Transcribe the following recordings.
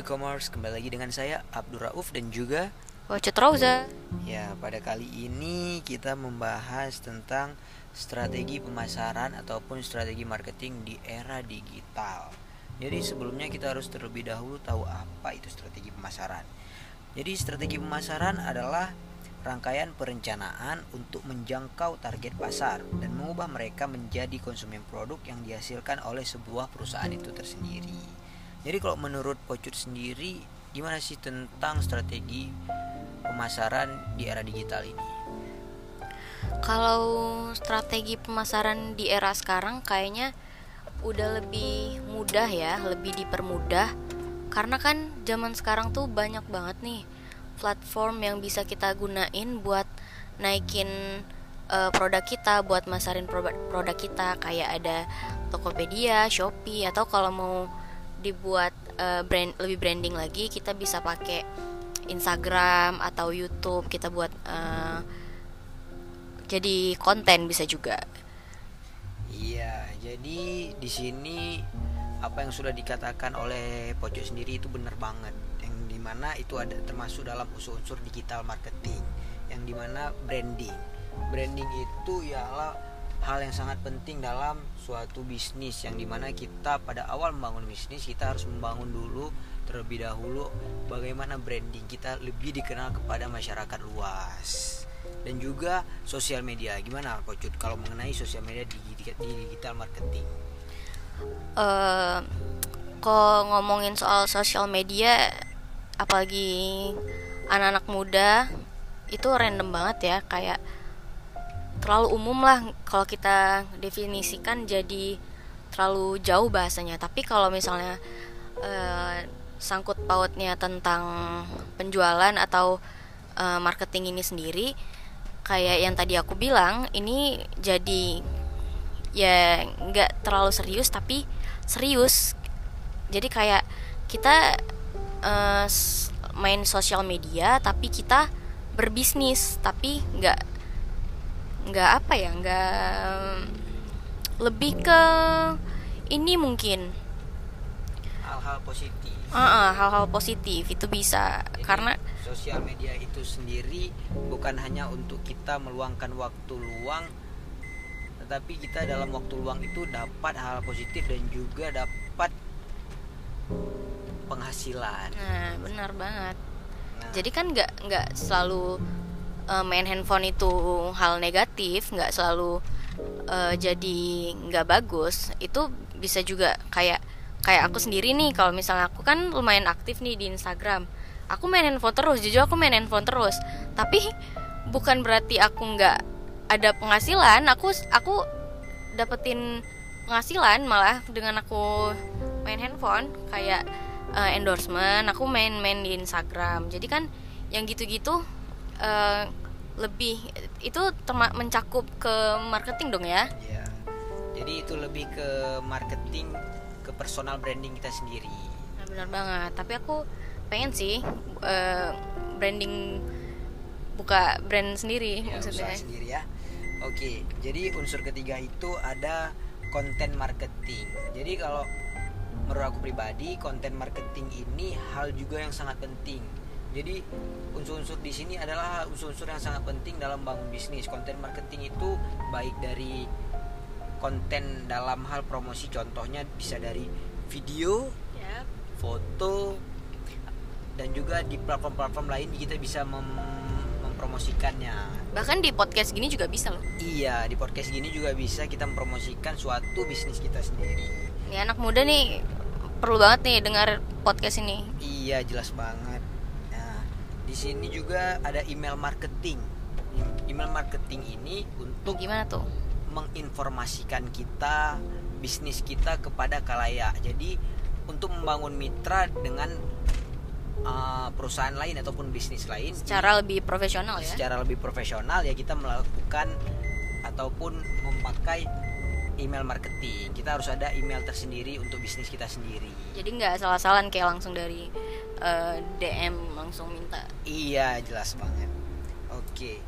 e-commerce, kembali lagi dengan saya Abdur Rauf dan juga Wacet Rauza. ya pada kali ini kita membahas tentang strategi pemasaran ataupun strategi marketing di era digital. Jadi sebelumnya kita harus terlebih dahulu tahu apa itu strategi pemasaran. Jadi strategi pemasaran adalah rangkaian perencanaan untuk menjangkau target pasar dan mengubah mereka menjadi konsumen produk yang dihasilkan oleh sebuah perusahaan itu tersendiri. Jadi kalau menurut Pocut sendiri gimana sih tentang strategi pemasaran di era digital ini? Kalau strategi pemasaran di era sekarang kayaknya udah lebih mudah ya, lebih dipermudah. Karena kan zaman sekarang tuh banyak banget nih platform yang bisa kita gunain buat naikin uh, produk kita, buat masarin produk, produk kita kayak ada Tokopedia, Shopee atau kalau mau dibuat uh, brand lebih branding lagi kita bisa pakai Instagram atau YouTube kita buat uh, jadi konten bisa juga. Iya, jadi di sini apa yang sudah dikatakan oleh Pojok sendiri itu benar banget. Yang di mana itu ada termasuk dalam unsur-unsur digital marketing, yang di mana branding. Branding itu ialah hal yang sangat penting dalam suatu bisnis yang di mana kita pada awal membangun bisnis kita harus membangun dulu terlebih dahulu bagaimana branding kita lebih dikenal kepada masyarakat luas. Dan juga sosial media. Gimana Kocut kalau mengenai sosial media di, di, di digital marketing? Uh, kalau ngomongin soal sosial media apalagi anak-anak muda itu random banget ya. Kayak terlalu umum lah kalau kita definisikan jadi terlalu jauh bahasanya. Tapi kalau misalnya uh, sangkut pautnya tentang penjualan atau uh, marketing ini sendiri kayak yang tadi aku bilang ini jadi ya nggak terlalu serius tapi serius. Jadi kayak kita uh, main sosial media tapi kita berbisnis tapi nggak nggak apa ya nggak lebih ke ini mungkin. Hal-hal positif. Uh, hal-hal positif itu bisa. Jadi, karena sosial media itu sendiri bukan hanya untuk kita meluangkan waktu luang tetapi kita dalam waktu luang itu dapat hal positif dan juga dapat penghasilan. Nah benar banget. Nah, jadi kan nggak nggak selalu uh, main handphone itu hal negatif nggak selalu uh, jadi nggak bagus itu bisa juga kayak kayak aku sendiri nih kalau misalnya aku kan lumayan aktif nih di Instagram aku main handphone terus jujur aku main handphone terus tapi bukan berarti aku nggak ada penghasilan aku aku dapetin penghasilan malah dengan aku main handphone kayak uh, endorsement aku main-main di Instagram jadi kan yang gitu-gitu uh, lebih itu mencakup ke marketing dong ya Iya. Jadi itu lebih ke marketing ke personal branding kita sendiri. nah, benar banget tapi aku pengen sih uh, branding buka brand sendiri Ya, maksudnya usaha sendiri ya. Oke, jadi unsur ketiga itu ada konten marketing. Jadi kalau menurut aku pribadi, konten marketing ini hal juga yang sangat penting. Jadi unsur-unsur di sini adalah unsur-unsur yang sangat penting dalam bangun bisnis. Konten marketing itu baik dari konten dalam hal promosi, contohnya bisa dari video, ya foto, dan juga di platform-platform lain kita bisa mem- mempromosikannya. bahkan di podcast gini juga bisa loh Iya, di podcast gini juga bisa kita mempromosikan suatu bisnis kita sendiri. ini anak muda nih perlu banget nih dengar podcast ini Iya, jelas banget. Di sini juga ada email marketing. Email marketing ini untuk gimana tuh menginformasikan kita bisnis kita kepada kalayak. Jadi untuk membangun mitra dengan uh, perusahaan lain ataupun bisnis lain secara lebih profesional ya secara lebih profesional ya kita melakukan ataupun memakai email marketing kita harus ada email tersendiri untuk bisnis kita sendiri jadi nggak salah-salahan kayak langsung dari eh, DM langsung minta. Iya jelas banget. Oke.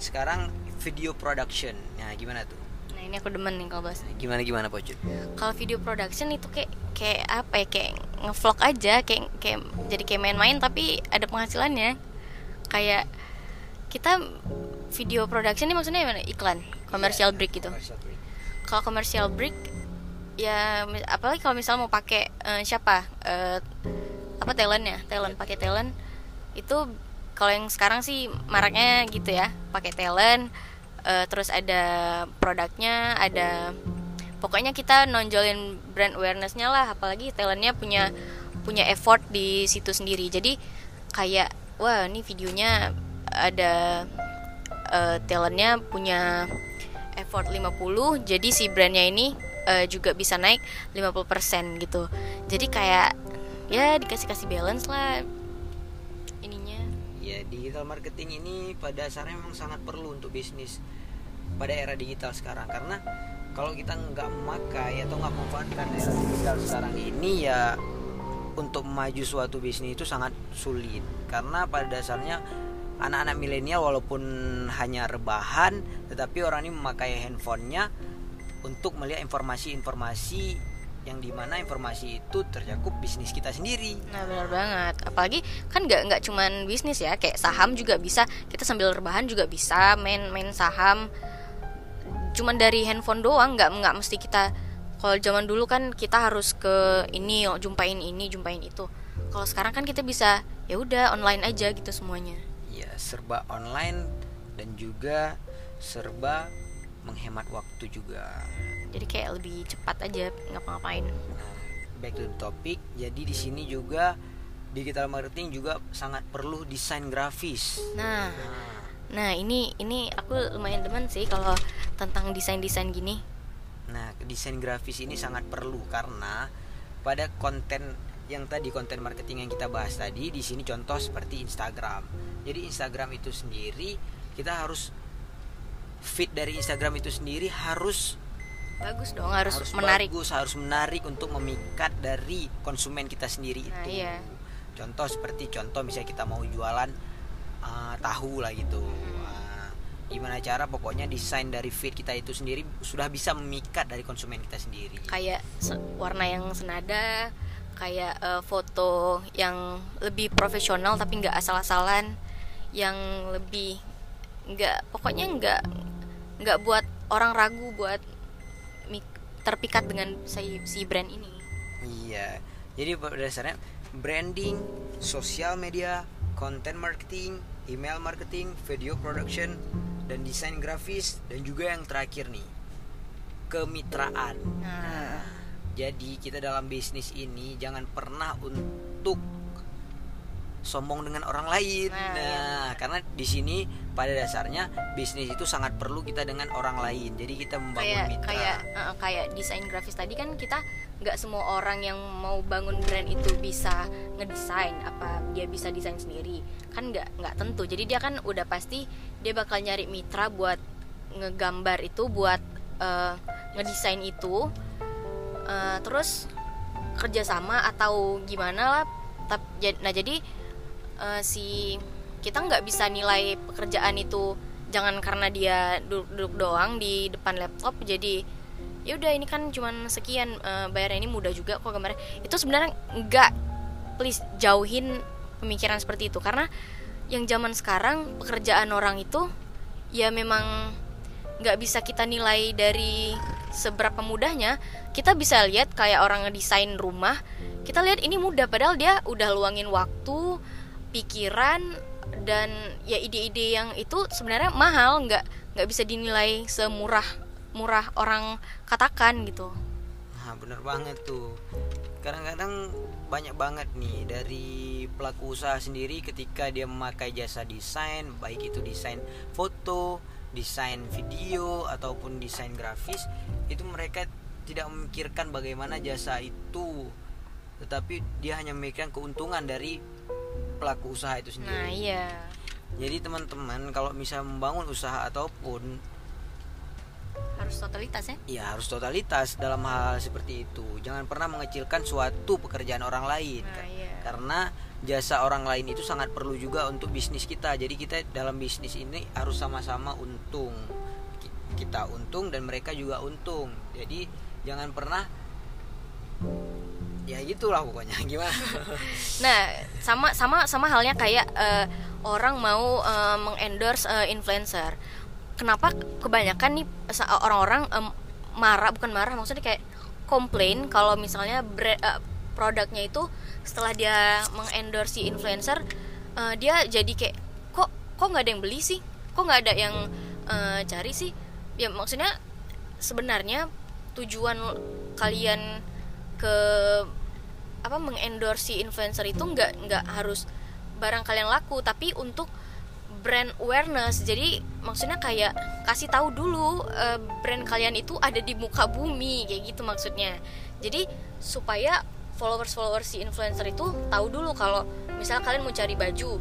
Sekarang video production. Nah gimana tuh? Nah ini aku demen nih kalau bahas Gimana gimana Pocut? kalau video production itu kayak kayak apa ya? Kayak ngevlog aja. Kayak kayak jadi kayak main-main tapi ada penghasilannya. Kayak kita video production ini maksudnya gimana? Iklan. Commercial break gitu. kalau commercial break ya apalagi kalau misalnya mau pakai eh, siapa? Eh, apa talentnya? Talent pakai talent. Itu kalau yang sekarang sih maraknya gitu ya pakai talent. Eh, terus ada produknya ada pokoknya kita nonjolin brand awarenessnya lah apalagi talentnya punya punya effort di situ sendiri. Jadi kayak wah ini videonya ada eh, talentnya punya effort 50 jadi si brandnya ini eh, juga bisa naik 50% gitu. Jadi kayak ya dikasih kasih balance lah ininya. Ya digital marketing ini pada dasarnya memang sangat perlu untuk bisnis pada era digital sekarang. Karena kalau kita nggak memakai atau nggak memanfaatkan era digital sekarang ini ya untuk maju suatu bisnis itu sangat sulit. Karena pada dasarnya anak-anak milenial walaupun hanya rebahan tetapi orang ini memakai handphonenya untuk melihat informasi-informasi yang di mana informasi itu tercakup bisnis kita sendiri. Nah benar banget. Apalagi kan nggak nggak cuman bisnis ya kayak saham juga bisa. Kita sambil rebahan juga bisa main main saham. Cuman dari handphone doang nggak nggak mesti kita kalau zaman dulu kan kita harus ke ini oh, jumpain ini jumpain itu. Kalau sekarang kan kita bisa ya udah online aja gitu semuanya. Ya serba online dan juga serba menghemat waktu juga. Jadi kayak lebih cepat aja ngapa-ngapain back to the topic. Jadi di sini juga digital marketing juga sangat perlu desain grafis. nah Nah, ini ini aku lumayan demen sih kalau tentang desain desain gini nah desain grafis ini sangat perlu karena pada konten yang tadi konten marketing yang kita bahas tadi di sini contoh seperti Instagram. Jadi Instagram itu sendiri kita harus feed dari Instagram itu sendiri harus bagus dong harus, menarik bagus, harus menarik untuk memikat dari konsumen kita sendiri Nah, itu. iya. Contoh seperti contoh misalnya kita mau jualan uh, tahu lah gitu. Hmm. Uh, gimana cara pokoknya desain dari feed kita itu sendiri sudah bisa memikat dari konsumen kita sendiri. kayak se- warna yang senada kayak eh, foto yang lebih profesional tapi nggak asal-asalan yang lebih nggak pokoknya nggak nggak buat orang ragu buat terpikat dengan si, si brand ini Iya. Jadi pada dasarnya branding, sosial media, content marketing, email marketing, video production, dan desain grafis dan juga yang terakhir nih kemitraan. nah Jadi kita dalam bisnis ini jangan pernah untuk sombong dengan orang lain. Nah, Nah, iya. karena di sini pada dasarnya bisnis itu sangat perlu kita dengan orang lain. Jadi kita membangun kayak mitra. kayak eh, kayak desain grafis tadi kan kita nggak semua orang yang mau bangun brand itu bisa ngedesain apa dia bisa desain sendiri kan nggak nggak tentu jadi dia kan udah pasti dia bakal nyari mitra buat ngegambar itu buat eh, ngedesain itu Eh, terus kerjasama atau gimana lah nah jadi eh, si kita nggak bisa nilai pekerjaan itu jangan karena dia duduk-duduk doang di depan laptop jadi ya udah ini kan cuman sekian eh, bayarnya ini mudah juga kok gambarnya. Itu sebenarnya nggak please jauhin pemikiran seperti itu karena yang zaman sekarang pekerjaan orang itu ya memang nggak bisa kita nilai dari seberapa mudahnya. Kita bisa lihat kayak orang ngedesain rumah kita lihat ini mudah padahal dia udah luangin waktu pikiran dan ya ide-ide yang itu sebenarnya mahal nggak nggak bisa dinilai semurah murah orang katakan gitu Nah, bener banget tuh. Kadang-kadang banyak banget nih dari pelaku usaha sendiri ketika dia memakai jasa desain, baik itu desain foto, desain video ataupun desain grafis, itu mereka tidak memikirkan bagaimana jasa itu, tetapi dia hanya memikirkan keuntungan dari pelaku usaha itu sendiri. nah iya Jadi teman-teman kalau misal membangun usaha ataupun harus totalitas ya Ya harus totalitas dalam hal seperti itu. Jangan pernah mengecilkan suatu pekerjaan orang lain. Nah, iya. Karena jasa orang lain itu sangat perlu juga untuk bisnis kita. Jadi kita dalam bisnis ini harus sama-sama untung. kita untung dan mereka juga untung jadi jangan pernah ya gitulah pokoknya gimana Nah, sama sama sama halnya kayak eh, orang mau eh, mengendorse eh, influencer. Kenapa kebanyakan nih orang-orang em, marah bukan marah maksudnya kayak komplain kalau misalnya bre- eh, produknya itu setelah dia mengendorse si influencer eh, dia jadi kayak kok kok nggak ada yang beli sih? Kok nggak ada yang eh, cari sih? Ya maksudnya sebenarnya tujuan kalian ke apa mengendorse si influencer itu nggak nggak harus barang kalian laku tapi untuk brand awareness. Jadi maksudnya kayak kasih tahu dulu eh, brand kalian itu ada di muka bumi kayak gitu maksudnya. Jadi supaya followers followers si influencer itu tahu dulu kalau misal kalian mau cari baju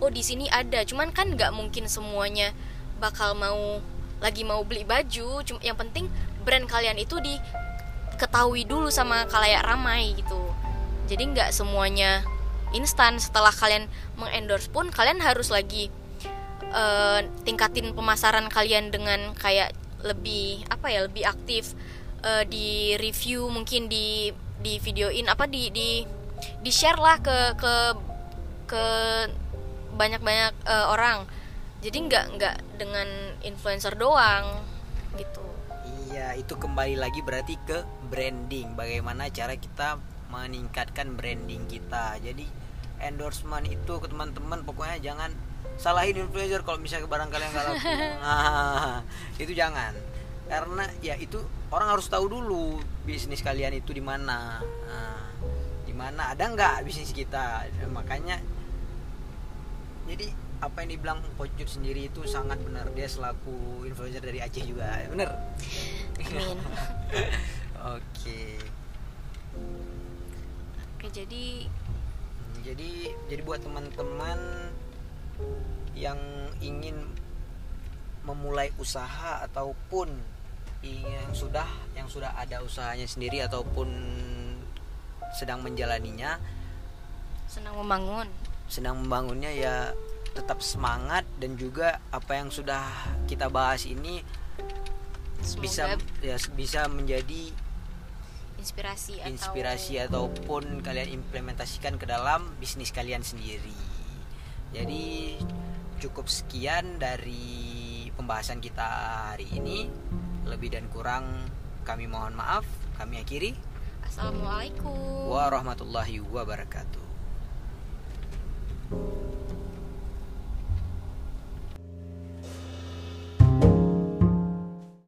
oh di sini ada. Cuman kan nggak mungkin semuanya bakal mau lagi mau beli baju. Cuma yang penting brand kalian itu diketahui dulu sama kalayak ramai gitu. Jadi nggak semuanya instan. Setelah kalian mengendorse pun kalian harus lagi eh, tingkatin pemasaran kalian dengan kayak lebih apa ya lebih aktif eh, di review mungkin di di videoin apa di di di share lah ke ke ke banyak banyak orang. Jadi nggak nggak dengan influencer doang gitu iya itu kembali lagi berarti ke branding. Bagaimana cara kita meningkatkan branding kita. Jadi endorsement itu ke teman-teman pokoknya jangan salahin influencer kalau misalnya barang kalian nggak laku. Nah, itu jangan. Karena ya itu orang harus tahu dulu bisnis kalian itu di mana. Nah, di mana ada nggak bisnis kita? Makanya jadi apa yang dibilang Pojut sendiri itu sangat benar. Dia selaku influencer dari Aceh juga. Amin. oke. Oke jadi jadi jadi buat teman-teman yang ingin memulai usaha ataupun yang sudah yang sudah ada usahanya sendiri ataupun sedang menjalaninya senang membangun. sedang membangunnya ya tetap semangat dan juga apa yang sudah kita bahas ini bisa Semoga ya bisa menjadi inspirasi atau inspirasi ataupun kalian implementasikan ke dalam bisnis kalian sendiri. Jadi cukup sekian dari pembahasan kita hari ini. Lebih dan kurang kami mohon maaf. Kami akhiri. assalamualaikum Warahmatullahi wabarakatuh.